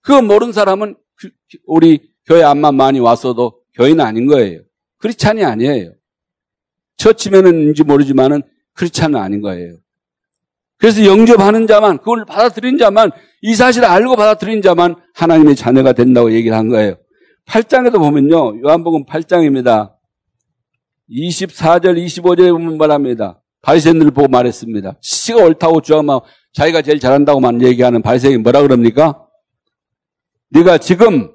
그거 모르는 사람은 그, 우리 교회 안만 많이 왔어도 교인은 아닌 거예요. 크리스찬이 아니에요. 처치면은인지 모르지만은 크리스찬은 아닌 거예요. 그래서 영접하는 자만, 그걸 받아들인 자만, 이 사실을 알고 받아들인 자만 하나님의 자녀가 된다고 얘기를 한 거예요. 8장에도 보면요. 요한복음 8장입니다. 24절, 25절에 보면 말합니다. 바리새인들을 보고 말했습니다. 씨가 옳다고 주장하면 자기가 제일 잘한다고만 얘기하는 바리새인이 뭐라 그럽니까? 네가 지금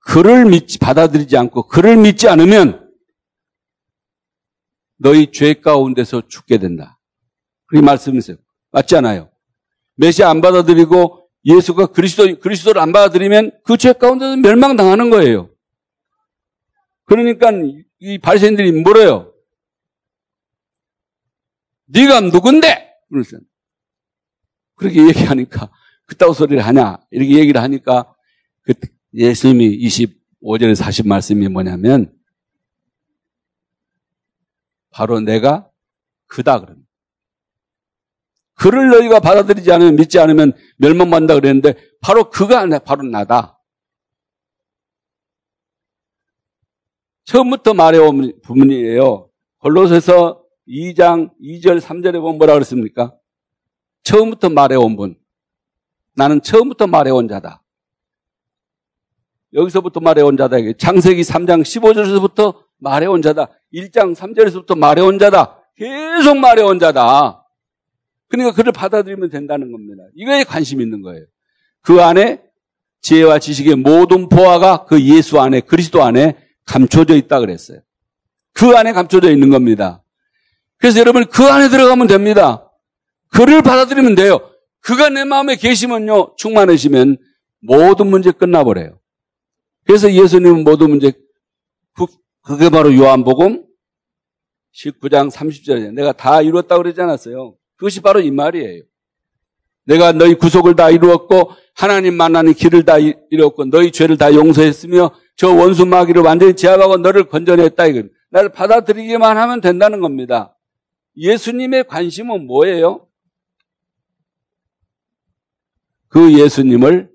그를 믿지 받아들이지 않고 그를 믿지 않으면 너희 죄 가운데서 죽게 된다. 그렇게 말씀하세요. 맞지 않아요? 메시아 안 받아들이고 예수가 그리스도 그리스도를 안 받아들이면 그 죄 가운데서 멸망당하는 거예요. 그러니까 이 바리새인들이 뭐래요? 네가 누군데? 그러면서 그렇게 얘기하니까 그따구 소리를 하냐 이렇게 얘기를 하니까 그 예수님이 25절에서 하신 말씀이 뭐냐면 바로 내가 그다 그럽니다. 그를 너희가 받아들이지 않으면 믿지 않으면 멸망받는다 그랬는데 바로 그가 바로 나다. 처음부터 말해온 부분이에요. 골로새서 2장 2절 3절에 보면 뭐라 그랬습니까? 처음부터 말해온 분. 나는 처음부터 말해온 자다. 여기서부터 말해온 자다. 창세기 3장 15절에서부터 말해온 자다. 1장 3절에서부터 말해온 자다. 계속 말해온 자다. 그러니까 그를 받아들이면 된다는 겁니다. 이거에 관심 있는 거예요. 그 안에 지혜와 지식의 모든 보화가 그 예수 안에 그리스도 안에 감춰져 있다 그랬어요. 그 안에 감춰져 있는 겁니다. 그래서 여러분 그 안에 들어가면 됩니다. 그를 받아들이면 돼요. 그가 내 마음에 계시면요 충만해지면 모든 문제 끝나버려요. 그래서 예수님은 모든 문제 그게 바로 요한복음 19장 30절에 내가 다 이루었다고 그러지 않았어요. 그것이 바로 이 말이에요. 내가 너희 구속을 다 이루었고 하나님 만나는 길을 다 이루었고 너희 죄를 다 용서했으며 저 원수 마귀를 완전히 제압하고 너를 건져냈다 이거. 나를 받아들이기만 하면 된다는 겁니다. 예수님의 관심은 뭐예요? 그 예수님을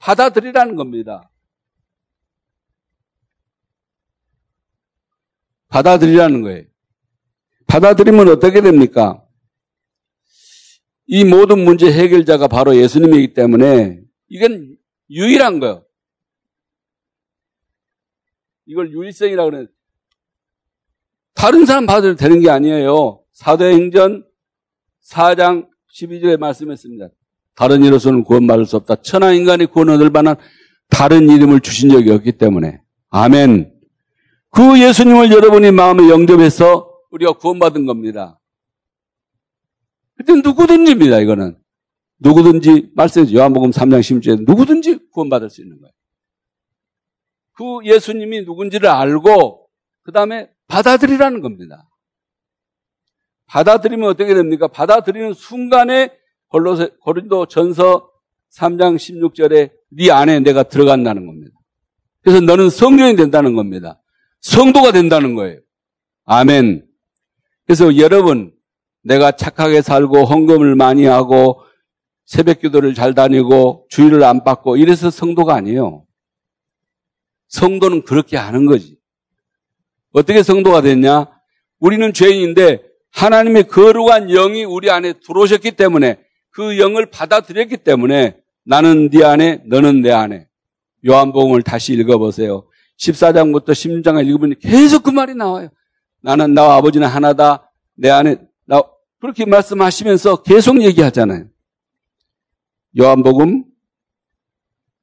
받아들이라는 겁니다. 받아들이라는 거예요. 받아들이면 어떻게 됩니까? 이 모든 문제 해결자가 바로 예수님이기 때문에 이건 유일한 거예요. 이걸 유일성이라고 그래요. 다른 사람 받아도 되는 게 아니에요. 사도행전 4장 12절에 말씀했습니다. 다른 이로서는 구원받을 수 없다. 천하 인간이 구원 얻을 만한 다른 이름을 주신 적이 없기 때문에. 아멘. 그 예수님을 여러분이 마음에 영접해서 우리가 구원받은 겁니다. 그때 누구든지입니다, 이거는. 누구든지, 말씀해 요한복음 3장 10절에 누구든지 구원받을 수 있는 거예요. 그 예수님이 누군지를 알고, 그 다음에 받아들이라는 겁니다. 받아들이면 어떻게 됩니까? 받아들이는 순간에 고린도 전서 3장 16절에 네 안에 내가 들어간다는 겁니다. 그래서 너는 성령이 된다는 겁니다. 성도가 된다는 거예요. 아멘. 그래서 여러분, 내가 착하게 살고 헌금을 많이 하고 새벽 기도를 잘 다니고 주의를 안 받고 이래서 성도가 아니에요. 성도는 그렇게 하는 거지. 어떻게 성도가 됐냐? 우리는 죄인인데 하나님의 거룩한 영이 우리 안에 들어오셨기 때문에 그 영을 받아들였기 때문에 나는 네 안에 너는 내 안에 요한복음을 다시 읽어보세요. 14장부터 16장을 읽으면 계속 그 말이 나와요. 나는 나와 아버지는 하나다. 내 안에 나 그렇게 말씀하시면서 계속 얘기하잖아요. 요한복음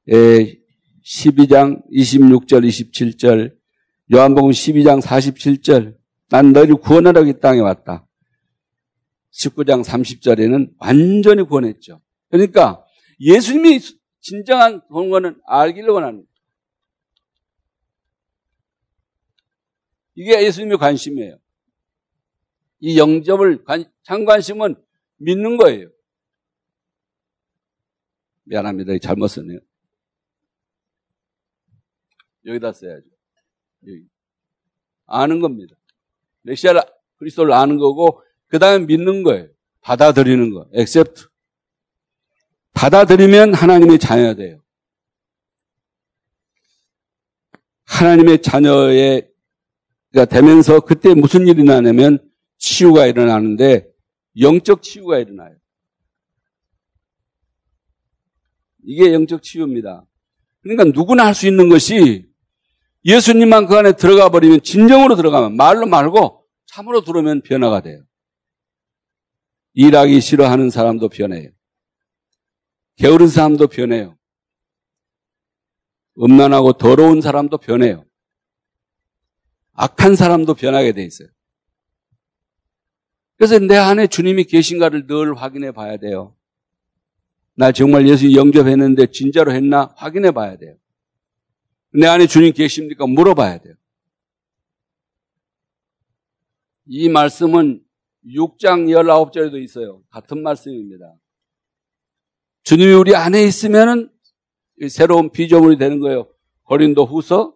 12장 26절 27절 요한복음 12장 47절 난 너희를 구원하라고 이 땅에 왔다. 19장 30절에는 완전히 구원했죠. 그러니까 예수님이 진정한 구원은 알기를 거예요. 이게 예수님의 관심이에요. 이 영접을 참관심은 믿는 거예요. 미안합니다. 잘못 썼네요. 여기다 써야죠. 여기. 아는 겁니다. 메시아 그리스도를 아는 거고 그 다음에 믿는 거예요. 받아들이는 거. accept. 받아들이면 하나님의 자녀가 돼요. 하나님의 자녀의 되면서 그때 무슨 일이 나냐면 치유가 일어나는데 영적 치유가 일어나요. 이게 영적 치유입니다. 그러니까 누구나 할 수 있는 것이 예수님만 그 안에 들어가 버리면 진정으로 들어가면 말로 말고 참으로 들어오면 변화가 돼요. 일하기 싫어하는 사람도 변해요. 게으른 사람도 변해요. 음란하고 더러운 사람도 변해요. 악한 사람도 변하게 돼 있어요. 그래서 내 안에 주님이 계신가를 늘 확인해 봐야 돼요. 나 정말 예수 영접했는데 진짜로 했나 확인해 봐야 돼요. 내 안에 주님 계십니까? 물어봐야 돼요. 이 말씀은 6장 19절에도 있어요. 같은 말씀입니다. 주님이 우리 안에 있으면 새로운 피조물이 되는 거예요. 고린도 후서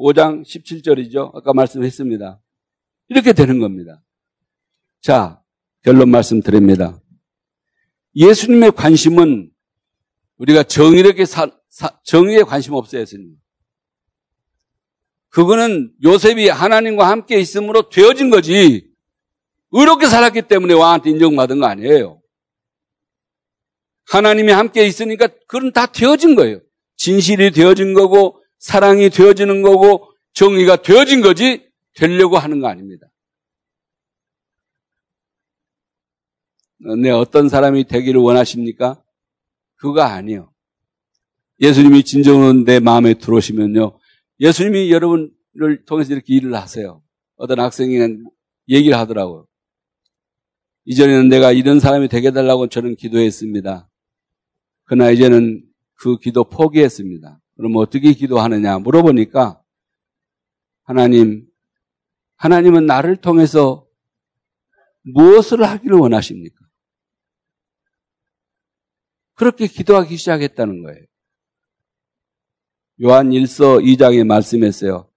5장 17절이죠. 아까 말씀했습니다. 이렇게 되는 겁니다. 자, 결론 말씀드립니다. 예수님의 관심은 우리가 정의롭게 사, 사, 정의에 관심 없어요, 예수님. 그거는 요셉이 하나님과 함께 있음으로 되어진 거지. 의롭게 살았기 때문에 왕한테 인정받은 거 아니에요. 하나님이 함께 있으니까 그건 다 되어진 거예요. 진실이 되어진 거고 사랑이 되어지는 거고 정의가 되어진 거지 되려고 하는 거 아닙니다. 네, 어떤 사람이 되기를 원하십니까? 그거 아니요. 예수님이 진정으로 내 마음에 들어오시면요. 예수님이 여러분을 통해서 이렇게 일을 하세요. 어떤 학생이 얘기를 하더라고요. 이전에는 내가 이런 사람이 되게 달라고 저는 기도했습니다. 그러나 이제는 그 기도 포기했습니다. 그럼 어떻게 기도하느냐 물어보니까 하나님, 하나님은 나를 통해서 무엇을 하기를 원하십니까? 그렇게 기도하기 시작했다는 거예요. 요한 1서 2장에 말씀했어요.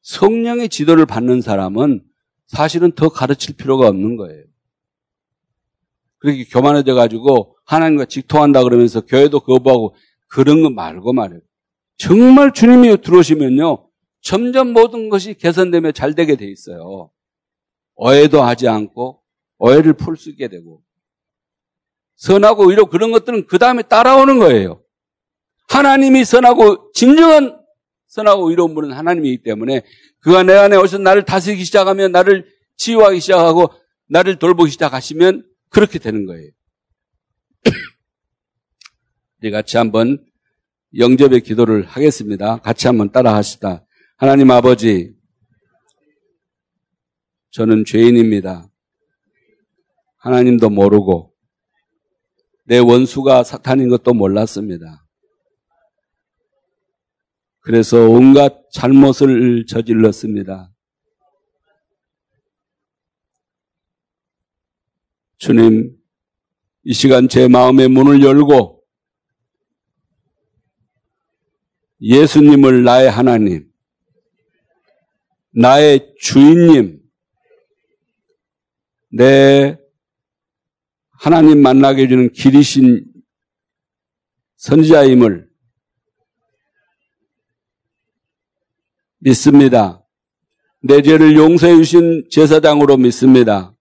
성령의 지도를 받는 사람은 사실은 더 가르칠 필요가 없는 거예요. 그렇게 교만해져 가지고 하나님과 직통한다 그러면서 교회도 거부하고 그런 거 말고 말이에요. 정말 주님이 들어오시면요. 점점 모든 것이 개선되며 잘 되게 돼 있어요. 오해도 하지 않고 오해를 풀 수 있게 되고 선하고 의로 그런 것들은 그 다음에 따라오는 거예요. 하나님이 선하고 진정한 선하고 의로운 분은 하나님이기 때문에 그가 내 안에 오셔서 나를 다스리기 시작하면 나를 치유하기 시작하고 나를 돌보기 시작하시면 그렇게 되는 거예요. 우리 같이 한번 영접의 기도를 하겠습니다. 같이 한번 따라 하시다. 하나님 아버지, 저는 죄인입니다. 하나님도 모르고 내 원수가 사탄인 것도 몰랐습니다. 그래서 온갖 잘못을 저질렀습니다. 주님, 이 시간 제 마음의 문을 열고 예수님을 나의 하나님, 나의 주인님, 내 하나님 만나게 해주는 길이신 선지자임을 믿습니다. 내 죄를 용서해 주신 제사장으로 믿습니다.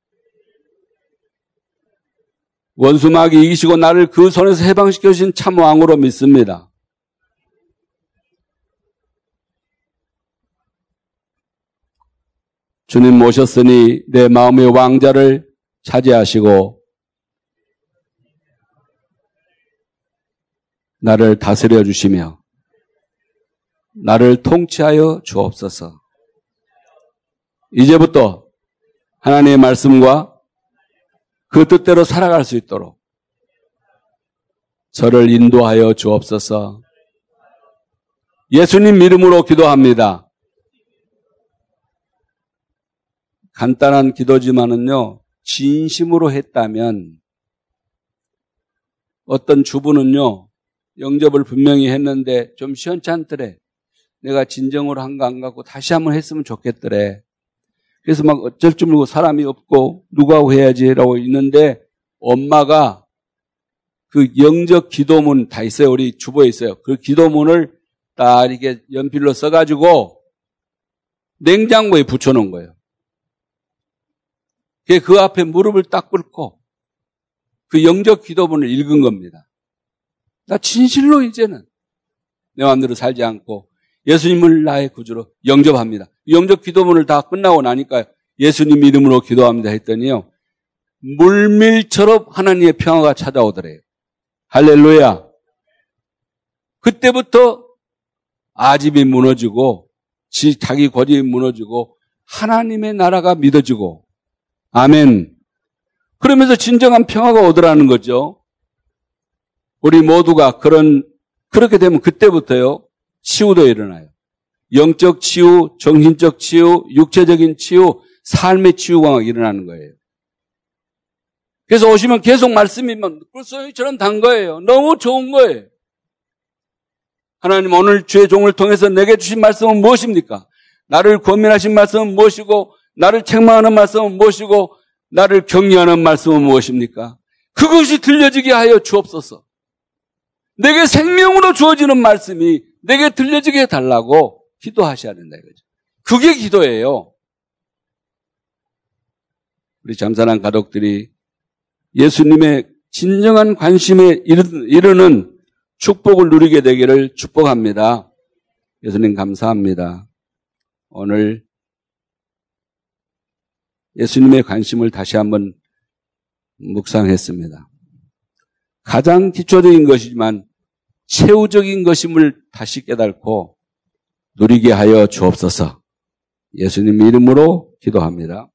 원수막이 이기시고 나를 그 손에서 해방시켜 주신 참 왕으로 믿습니다. 주님 모셨으니 내 마음의 왕자를 차지하시고 나를 다스려 주시며 나를 통치하여 주옵소서. 이제부터 하나님의 말씀과 그 뜻대로 살아갈 수 있도록 저를 인도하여 주옵소서. 예수님 이름으로 기도합니다. 간단한 기도지만은요, 진심으로 했다면 어떤 주부는요, 영접을 분명히 했는데 좀 시원찮더래. 내가 진정으로 한 거 안 갖고 다시 한번 했으면 좋겠더래. 그래서 막 어쩔 줄 모르고 사람이 없고 누구하고 해야지라고 있는데 엄마가 그 영적 기도문 다 있어요. 우리 주보에 있어요. 그 기도문을 딱 이렇게 연필로 써가지고 냉장고에 붙여놓은 거예요. 그 앞에 무릎을 딱 꿇고 그 영적 기도문을 읽은 겁니다. 나 진실로 이제는 내 마음대로 살지 않고 예수님을 나의 구주로 영접합니다. 영접 기도문을 다 끝나고 나니까 예수님 이름으로 기도합니다 했더니요. 물밀처럼 하나님의 평화가 찾아오더래요. 할렐루야. 그때부터 아집이 무너지고 자기 권이 무너지고 하나님의 나라가 믿어지고 아멘. 그러면서 진정한 평화가 오더라는 거죠. 우리 모두가 그런, 그렇게 되면 그때부터요, 치유도 일어나요. 영적 치유, 정신적 치유, 육체적인 치유, 삶의 치유가 일어나는 거예요. 그래서 오시면 계속 말씀이면 꿀송이처럼 단 거예요. 너무 좋은 거예요. 하나님 오늘 주의 종을 통해서 내게 주신 말씀은 무엇입니까? 나를 권면하신 말씀은 무엇이고 나를 책망하는 말씀은 무엇이고 나를 격려하는 말씀은 무엇입니까? 그것이 들려지게 하여 주옵소서. 내게 생명으로 주어지는 말씀이 내게 들려지게 해달라고 기도하셔야 된다 이거죠. 그게 기도예요. 우리 잠사랑 가족들이 예수님의 진정한 관심에 이르는 축복을 누리게 되기를 축복합니다. 예수님 감사합니다. 오늘 예수님의 관심을 다시 한번 묵상했습니다. 가장 기초적인 것이지만 최우적인 것임을 다시 깨닫고 누리게 하여 주옵소서. 예수님 이름으로 기도합니다.